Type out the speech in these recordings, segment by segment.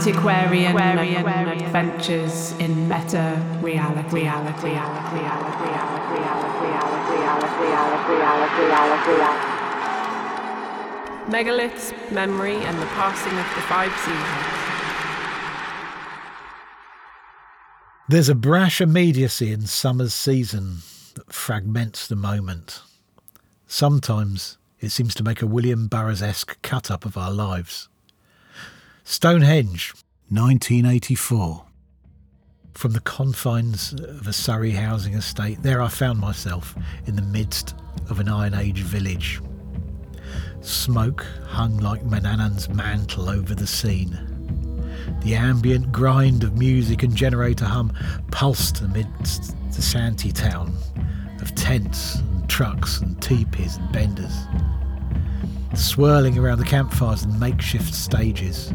antiquarian, antiquarian adventures in meta reality. reality, reality, reality, reality, reality, reality, reality, reality, reality, reality. Megaliths, memory, and the passing of the five seasons. There's a brash immediacy in summer's season that fragments the moment. Sometimes it seems to make a William Burroughs esque cut up of our lives. Stonehenge, 1984. From the confines of a Surrey housing estate, there I found myself in the midst of an Iron Age village. Smoke hung like Manannan's mantle over the scene. The ambient grind of music and generator hum pulsed amidst the shanty town of tents and trucks and teepees and benders, swirling around the campfires and makeshift stages.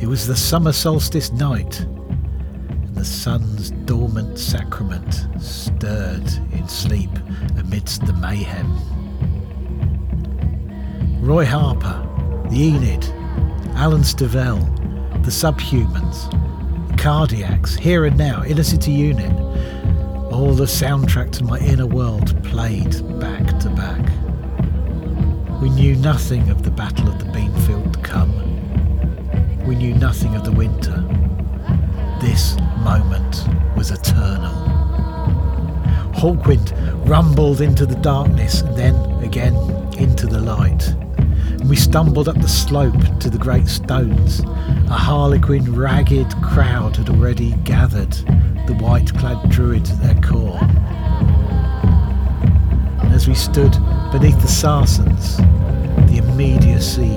It was the summer solstice night, and the sun's dormant sacrament stirred in sleep amidst the mayhem. Roy Harper, the Enid, Alan Stivell, the Subhumans, the Cardiacs, Here and Now, Inner City Unit, all the soundtrack to my inner world played back to back. We knew nothing of the Battle of the Beanfield to come. We knew nothing of the winter. This moment was eternal. Hawkwind rumbled into the darkness and then again into the light. And we stumbled up the slope to the great stones. A harlequin ragged crowd had already gathered, the white clad druids at their core. And as we stood beneath the sarsens, the immediacy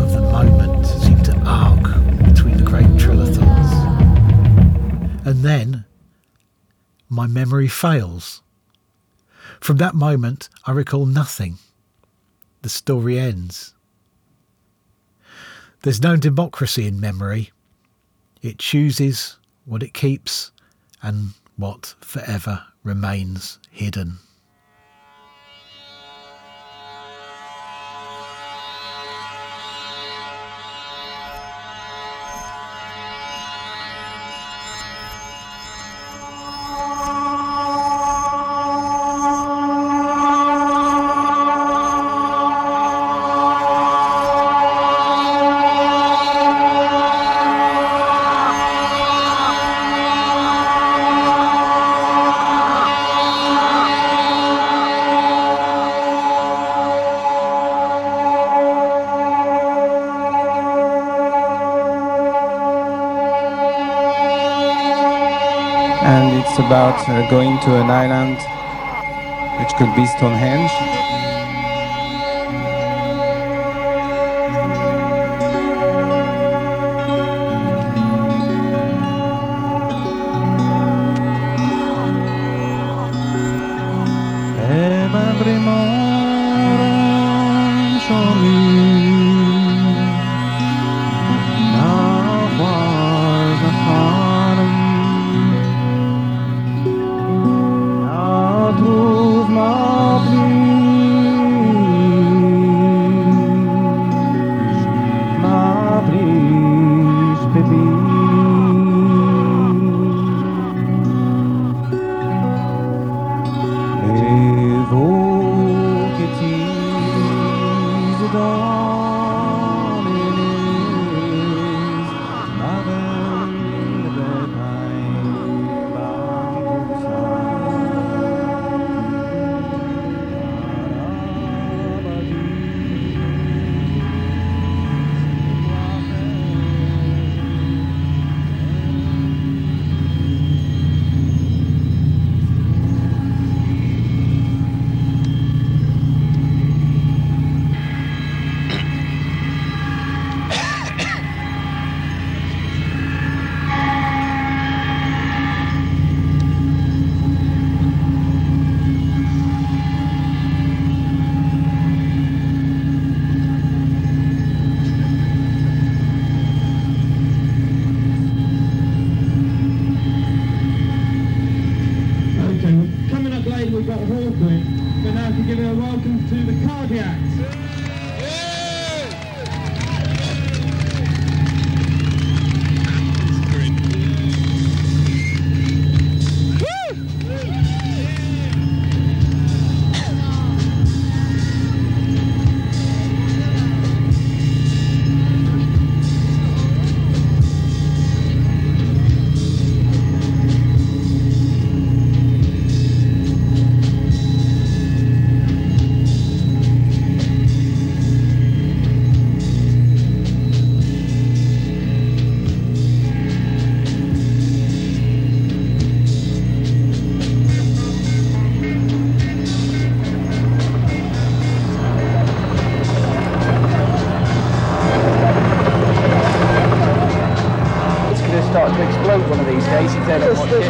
of the moment seemed to arc between the great trilithons. And then my memory fails. From that moment, I recall nothing. The story ends. There's no democracy in memory. It chooses what it keeps and what forever remains hidden. It's about uh, going to an island which could be Stonehenge.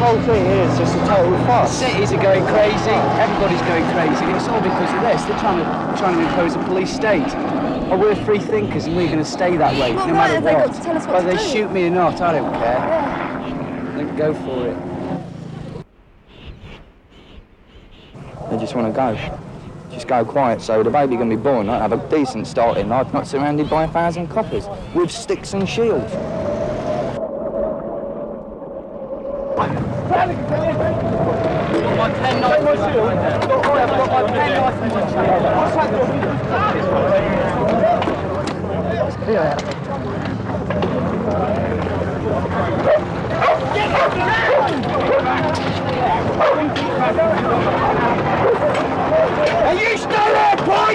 Whole thing here is just a total farce. Cities are going crazy, everybody's going crazy, and it's all because of this. They're trying to, trying to impose a police state. Oh, we're free thinkers and we're going to stay that way, Well, no matter have what. got to tell us what Whether to they do? shoot me or not, I don't care. Then go for it. They just want to go. Just go quiet so the baby can be born, not have a decent start in life, not surrounded by a thousand coppers with sticks and shields. Are you still boy?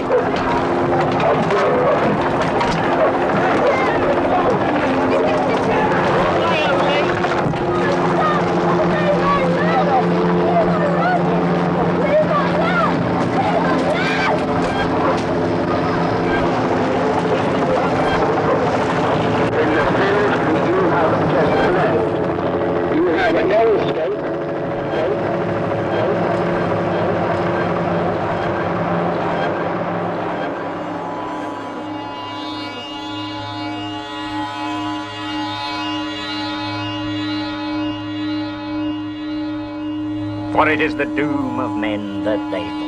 For it is the doom of men that they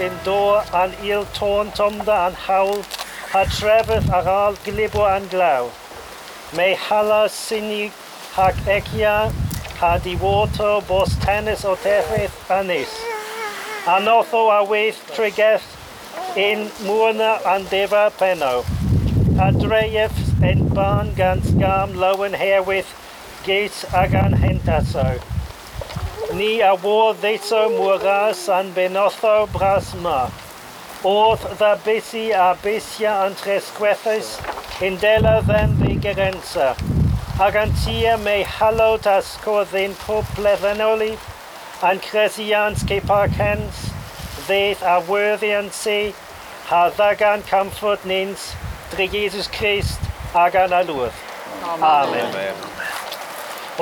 in door an il torn tomda an hawl a trefydd ar al glibo an glaw. Mae hala sinig hag egia ha di water bos tennis o tefydd anis. Anotho a weith trigeth in mwna an defa penno. A dreif en ban gan sgam lawen herwydd geis ag an hentaso. Ni a war ddeso mwras an benotho brasma. Oedd dda bisi a bisia an tresgwethus in dela dden ddi gerensa. Ag an tia me halo tas coddyn pob bleddenoli an cresians ke parkens ddeith a wyrthian si ha ddagan comfort nins, dre Jesus Christ, agan alwth. Amen.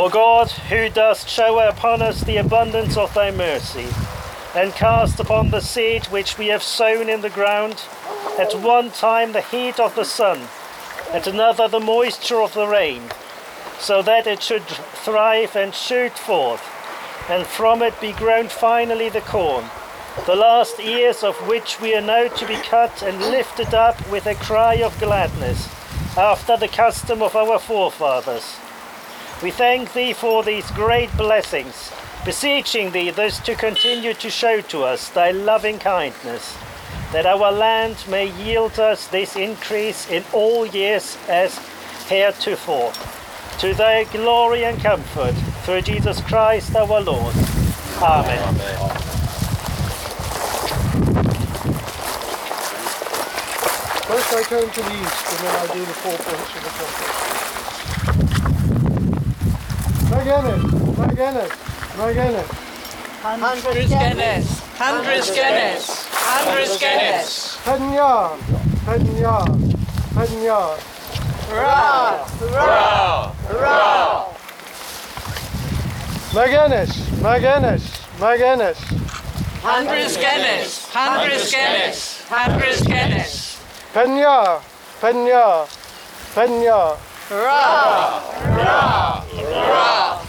O God, who dost shower upon us the abundance of thy mercy, and cast upon the seed which we have sown in the ground, at one time the heat of the sun, at another the moisture of the rain, so that it should thrive and shoot forth, and from it be grown finally the corn, the last ears of which we are now to be cut and lifted up with a cry of gladness, after the custom of our forefathers. We thank thee for these great blessings, beseeching thee thus to continue to show to us thy loving kindness, that our land may yield us this increase in all years as heretofore. To thy glory and comfort, through Jesus Christ our Lord. Amen. First I turn to the east and then I do the four points of the compass. McGinnis, McGinnis, McGinnis. Hundred Guinness, hundred Guinness, hundred Guinness. Penya, Penya, Penya. Hurrah! Hurrah! Hurrah! McGinnis, McGinnis, McGinnis. Hundred Guinness, hundred Guinness, hundred Guinness. Penya, Penya, Penya. Hurrah! Hurrah! Hurrah!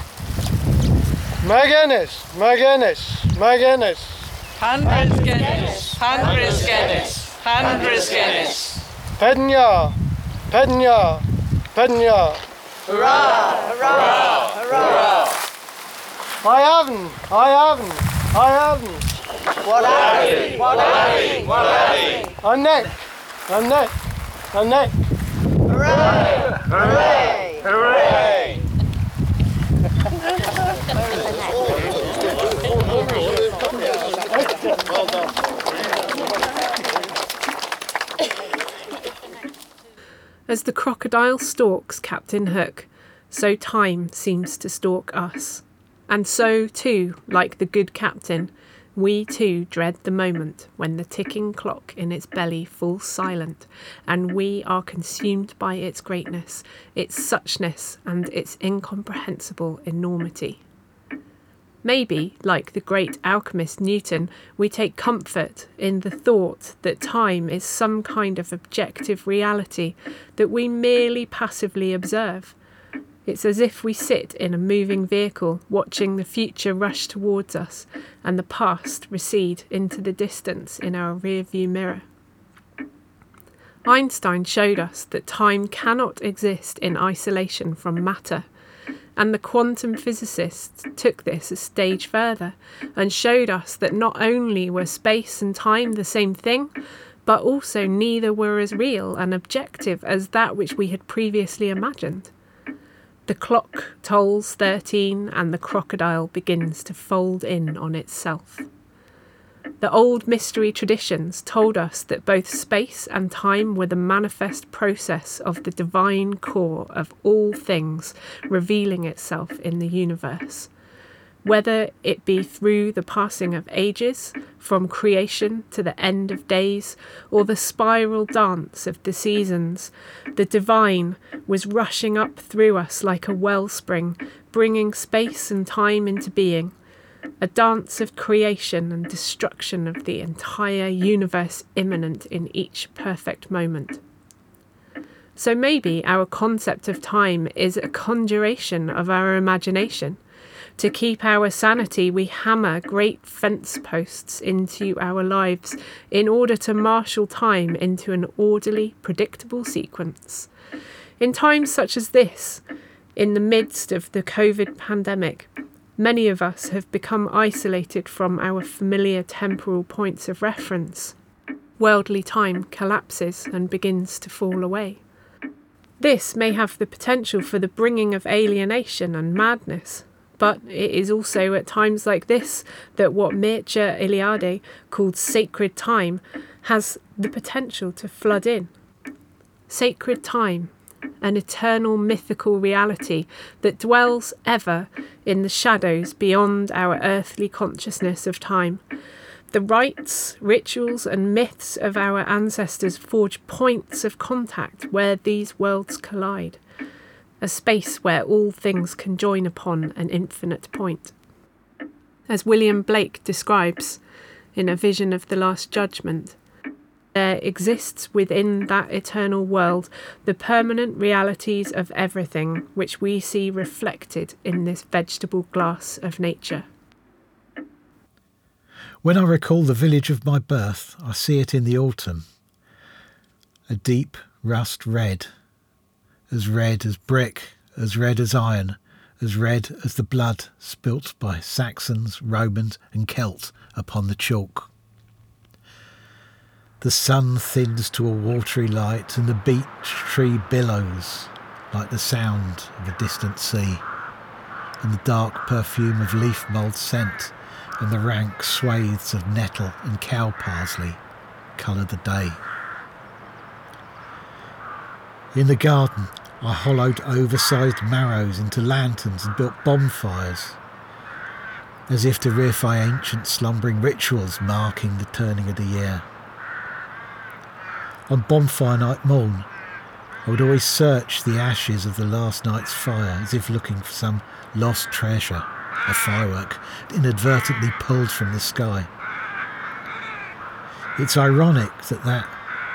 McGinnis, McGinnis, McGinnis. Hundreds Guinness, hundred Guinness, hundred Guinness. Penya, Penya, Penya. Hurrah! Hurrah! Hurrah! I haven't, I haven't, I haven't. What have we? What have we? What have we? A neck, a neck, a neck. Hooray! Hooray! Hooray! As the crocodile stalks Captain Hook, so time seems to stalk us. And so, too, like the good captain, we too dread the moment when the ticking clock in its belly falls silent, and we are consumed by its greatness, its suchness, and its incomprehensible enormity. Maybe, like the great alchemist Newton, we take comfort in the thought that time is some kind of objective reality that we merely passively observe. It's as if we sit in a moving vehicle watching the future rush towards us and the past recede into the distance in our rearview mirror. Einstein showed us that time cannot exist in isolation from matter. And the quantum physicists took this a stage further and showed us that not only were space and time the same thing, but also neither were as real and objective as that which we had previously imagined. The clock tolls 13 and the crocodile begins to fold in on itself. The old mystery traditions told us that both space and time were the manifest process of the divine core of all things revealing itself in the universe. Whether it be through the passing of ages, from creation to the end of days, or the spiral dance of the seasons, the divine was rushing up through us like a wellspring, bringing space and time into being a dance of creation and destruction of the entire universe imminent in each perfect moment. So maybe our concept of time is a conjuration of our imagination. To keep our sanity, we hammer great fence posts into our lives in order to marshal time into an orderly, predictable sequence. In times such as this, in the midst of the COVID pandemic, Many of us have become isolated from our familiar temporal points of reference. Worldly time collapses and begins to fall away. This may have the potential for the bringing of alienation and madness, but it is also at times like this that what Mircea Eliade called sacred time has the potential to flood in. Sacred time an eternal mythical reality that dwells ever in the shadows beyond our earthly consciousness of time. The rites, rituals, and myths of our ancestors forge points of contact where these worlds collide, a space where all things can join upon an infinite point. As William Blake describes in A Vision of the Last Judgment, there exists within that eternal world the permanent realities of everything which we see reflected in this vegetable glass of nature. When I recall the village of my birth, I see it in the autumn. A deep rust red, as red as brick, as red as iron, as red as the blood spilt by Saxons, Romans, and Celts upon the chalk. The sun thins to a watery light, and the beech tree billows like the sound of a distant sea, and the dark perfume of leaf mould scent and the rank swathes of nettle and cow parsley colour the day. In the garden, I hollowed oversized marrows into lanterns and built bonfires, as if to reify ancient slumbering rituals marking the turning of the year. On bonfire night morn, I would always search the ashes of the last night's fire as if looking for some lost treasure, a firework inadvertently pulled from the sky. It's ironic that that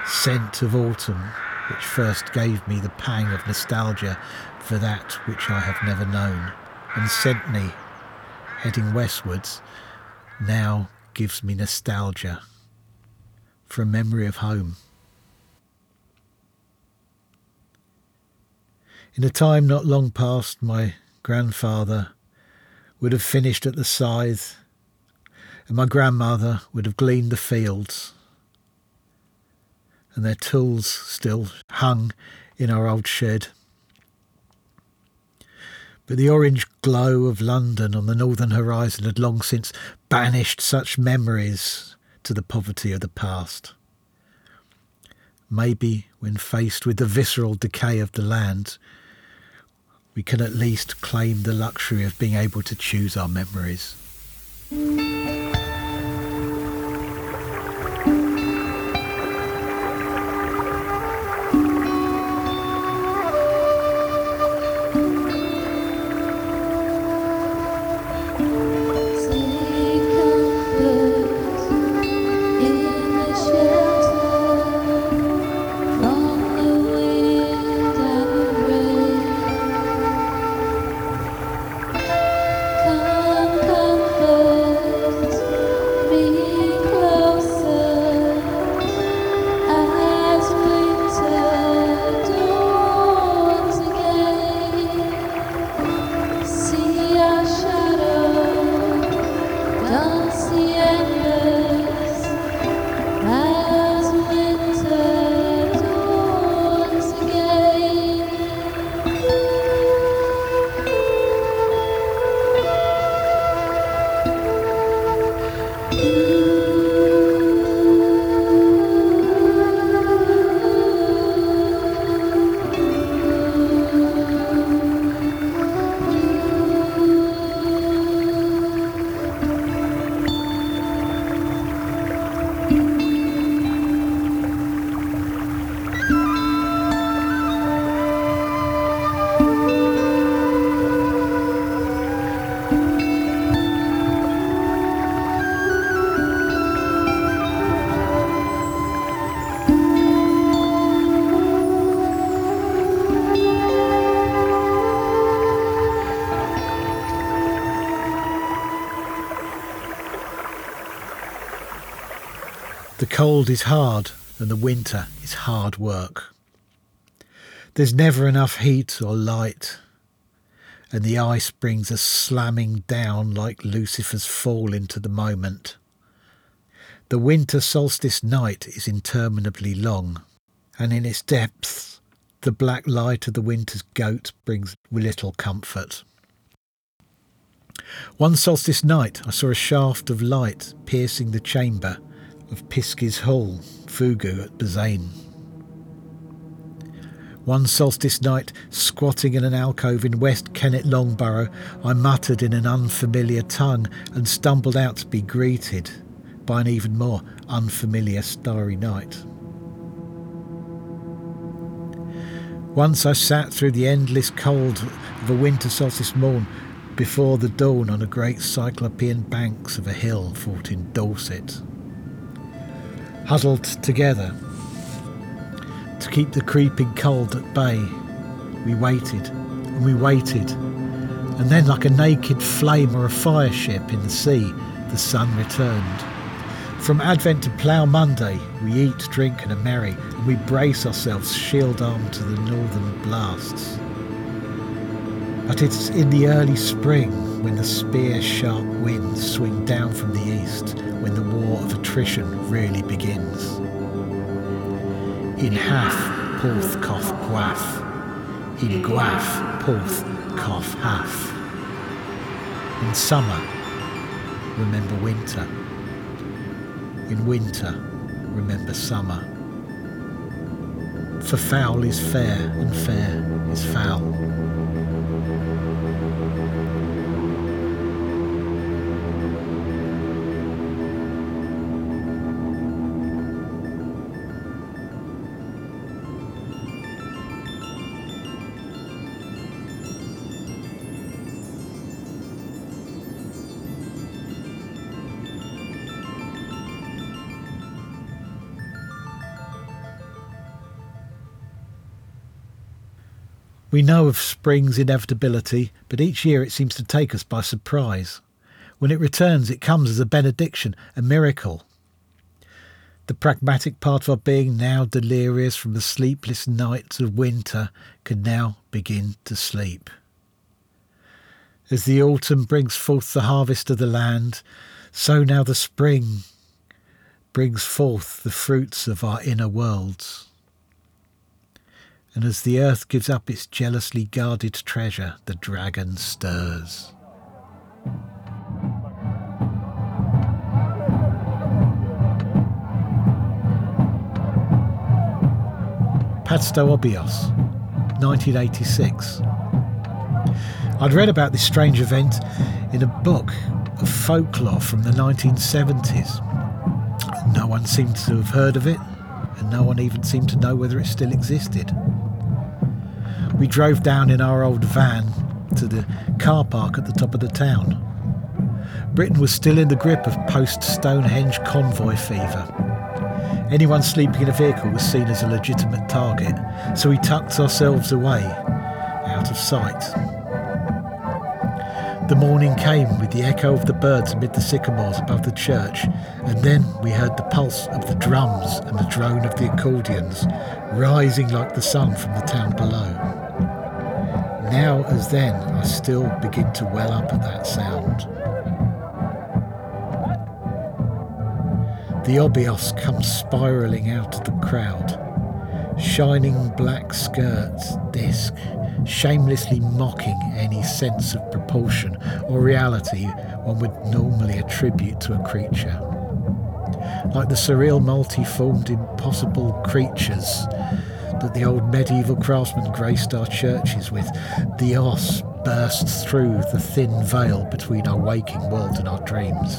scent of autumn, which first gave me the pang of nostalgia for that which I have never known, and sent me heading westwards, now gives me nostalgia for a memory of home. In a time not long past, my grandfather would have finished at the scythe, and my grandmother would have gleaned the fields, and their tools still hung in our old shed. But the orange glow of London on the northern horizon had long since banished such memories to the poverty of the past. Maybe when faced with the visceral decay of the land, we can at least claim the luxury of being able to choose our memories. The cold is hard and the winter is hard work. There's never enough heat or light, and the ice brings us slamming down like Lucifer's fall into the moment. The winter solstice night is interminably long, and in its depths, the black light of the winter's goat brings little comfort. One solstice night, I saw a shaft of light piercing the chamber of Piskey's Hall, fogou at Bazaine. One solstice night, squatting in an alcove in West Kennet Long Barrow, I muttered in an unfamiliar tongue and stumbled out to be greeted by an even more unfamiliar starry night. Once I sat through the endless cold of a winter solstice morn before the dawn on a great cyclopean banks of a hill fort in Dorset. Huddled together to keep the creeping cold at bay, we waited and we waited, and then, like a naked flame or a fire ship in the sea, the sun returned. From Advent to Plough Monday, we eat, drink, and are merry, and we brace ourselves shield armed to the northern blasts. But it's in the early spring when the spear sharp winds swing down from the east, when the war of attrition really begins. In half, Porth, Cough, Gwaff. In Gwaff, Porth, Cough, Half. In summer, remember winter. In winter, remember summer. For foul is fair, and fair is foul. We know of spring's inevitability, but each year it seems to take us by surprise. When it returns, it comes as a benediction, a miracle. The pragmatic part of our being, now delirious from the sleepless nights of winter, can now begin to sleep. As the autumn brings forth the harvest of the land, so now the spring brings forth the fruits of our inner worlds. And as the earth gives up its jealously guarded treasure, the dragon stirs. Padstow Obby Oss, 1986. I'd read about this strange event in a book of folklore from the 1970s. No one seemed to have heard of it, and no one even seemed to know whether it still existed. We drove down in our old van to the car park at the top of the town. Britain was still in the grip of post Stonehenge convoy fever. Anyone sleeping in a vehicle was seen as a legitimate target, so we tucked ourselves away, out of sight. The morning came with the echo of the birds amid the sycamores above the church, and then we heard the pulse of the drums and the drone of the accordions rising like the sun from the town below. Now as then, I still begin to well up at that sound. The Obby Oss comes spiralling out of the crowd, shining black skirts, disc, shamelessly mocking any sense of proportion or reality one would normally attribute to a creature. Like the surreal, multiformed, impossible creatures that the old medieval craftsmen graced our churches with, the os bursts through the thin veil between our waking world and our dreams.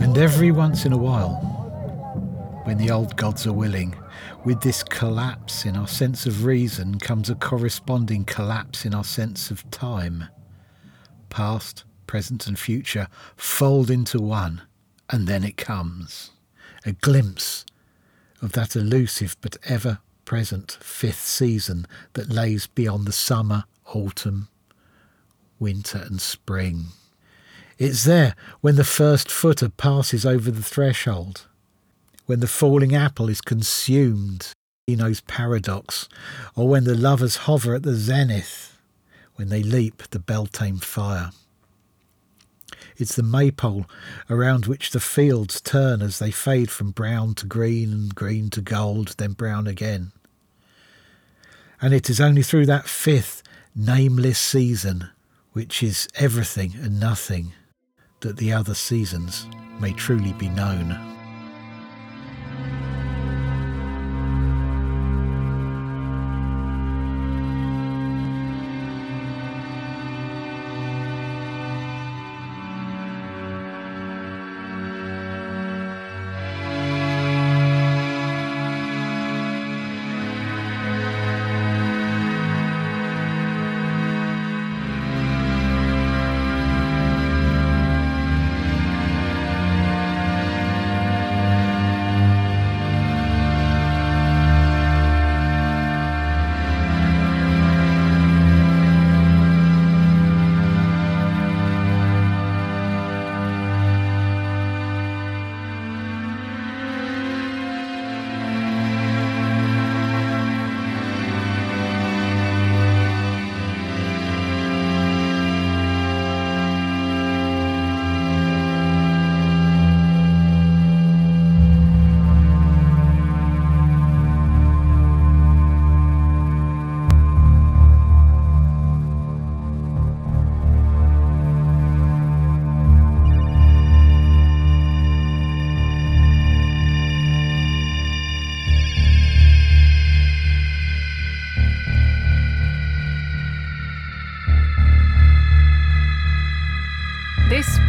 And every once in a while, when the old gods are willing, with this collapse in our sense of reason comes a corresponding collapse in our sense of time. Past, present, and future fold into one, and then it comes. A glimpse of that elusive but ever present fifth season that lays beyond the summer, autumn, winter, and spring. It's there when the first footer passes over the threshold, when the falling apple is consumed, Zeno's paradox, or when the lovers hover at the zenith, when they leap the Beltane fire. It's the maypole around which the fields turn as they fade from brown to green and green to gold, then brown again. And it is only through that fifth, nameless season, which is everything and nothing, that the other seasons may truly be known.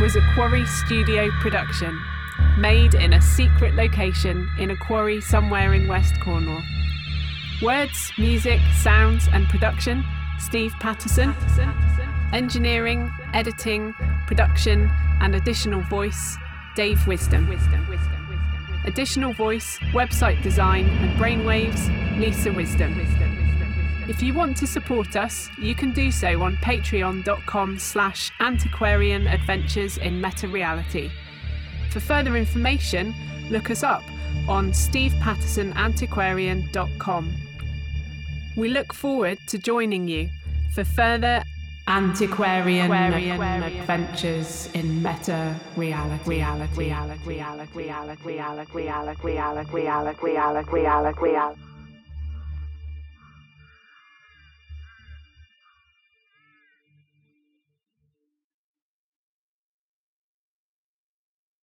Was a Quarry Studio production, made in a secret location in a quarry somewhere in West Cornwall. Words, music, sounds, and production Steve Patterson. Engineering, editing, production, and additional voice Dave Wisdom. Additional voice, website design, and brainwaves Lisa Wisdom. If you want to support us, you can do so on patreon.com slash antiquarian adventures in meta reality. For further information, look us up on stevepattersonantiquarian.com. We look forward to joining you for further antiquarian, adventures in meta reality. reality, reality, reality, reality, reality, reality, reality, reality, reality, reality, reality.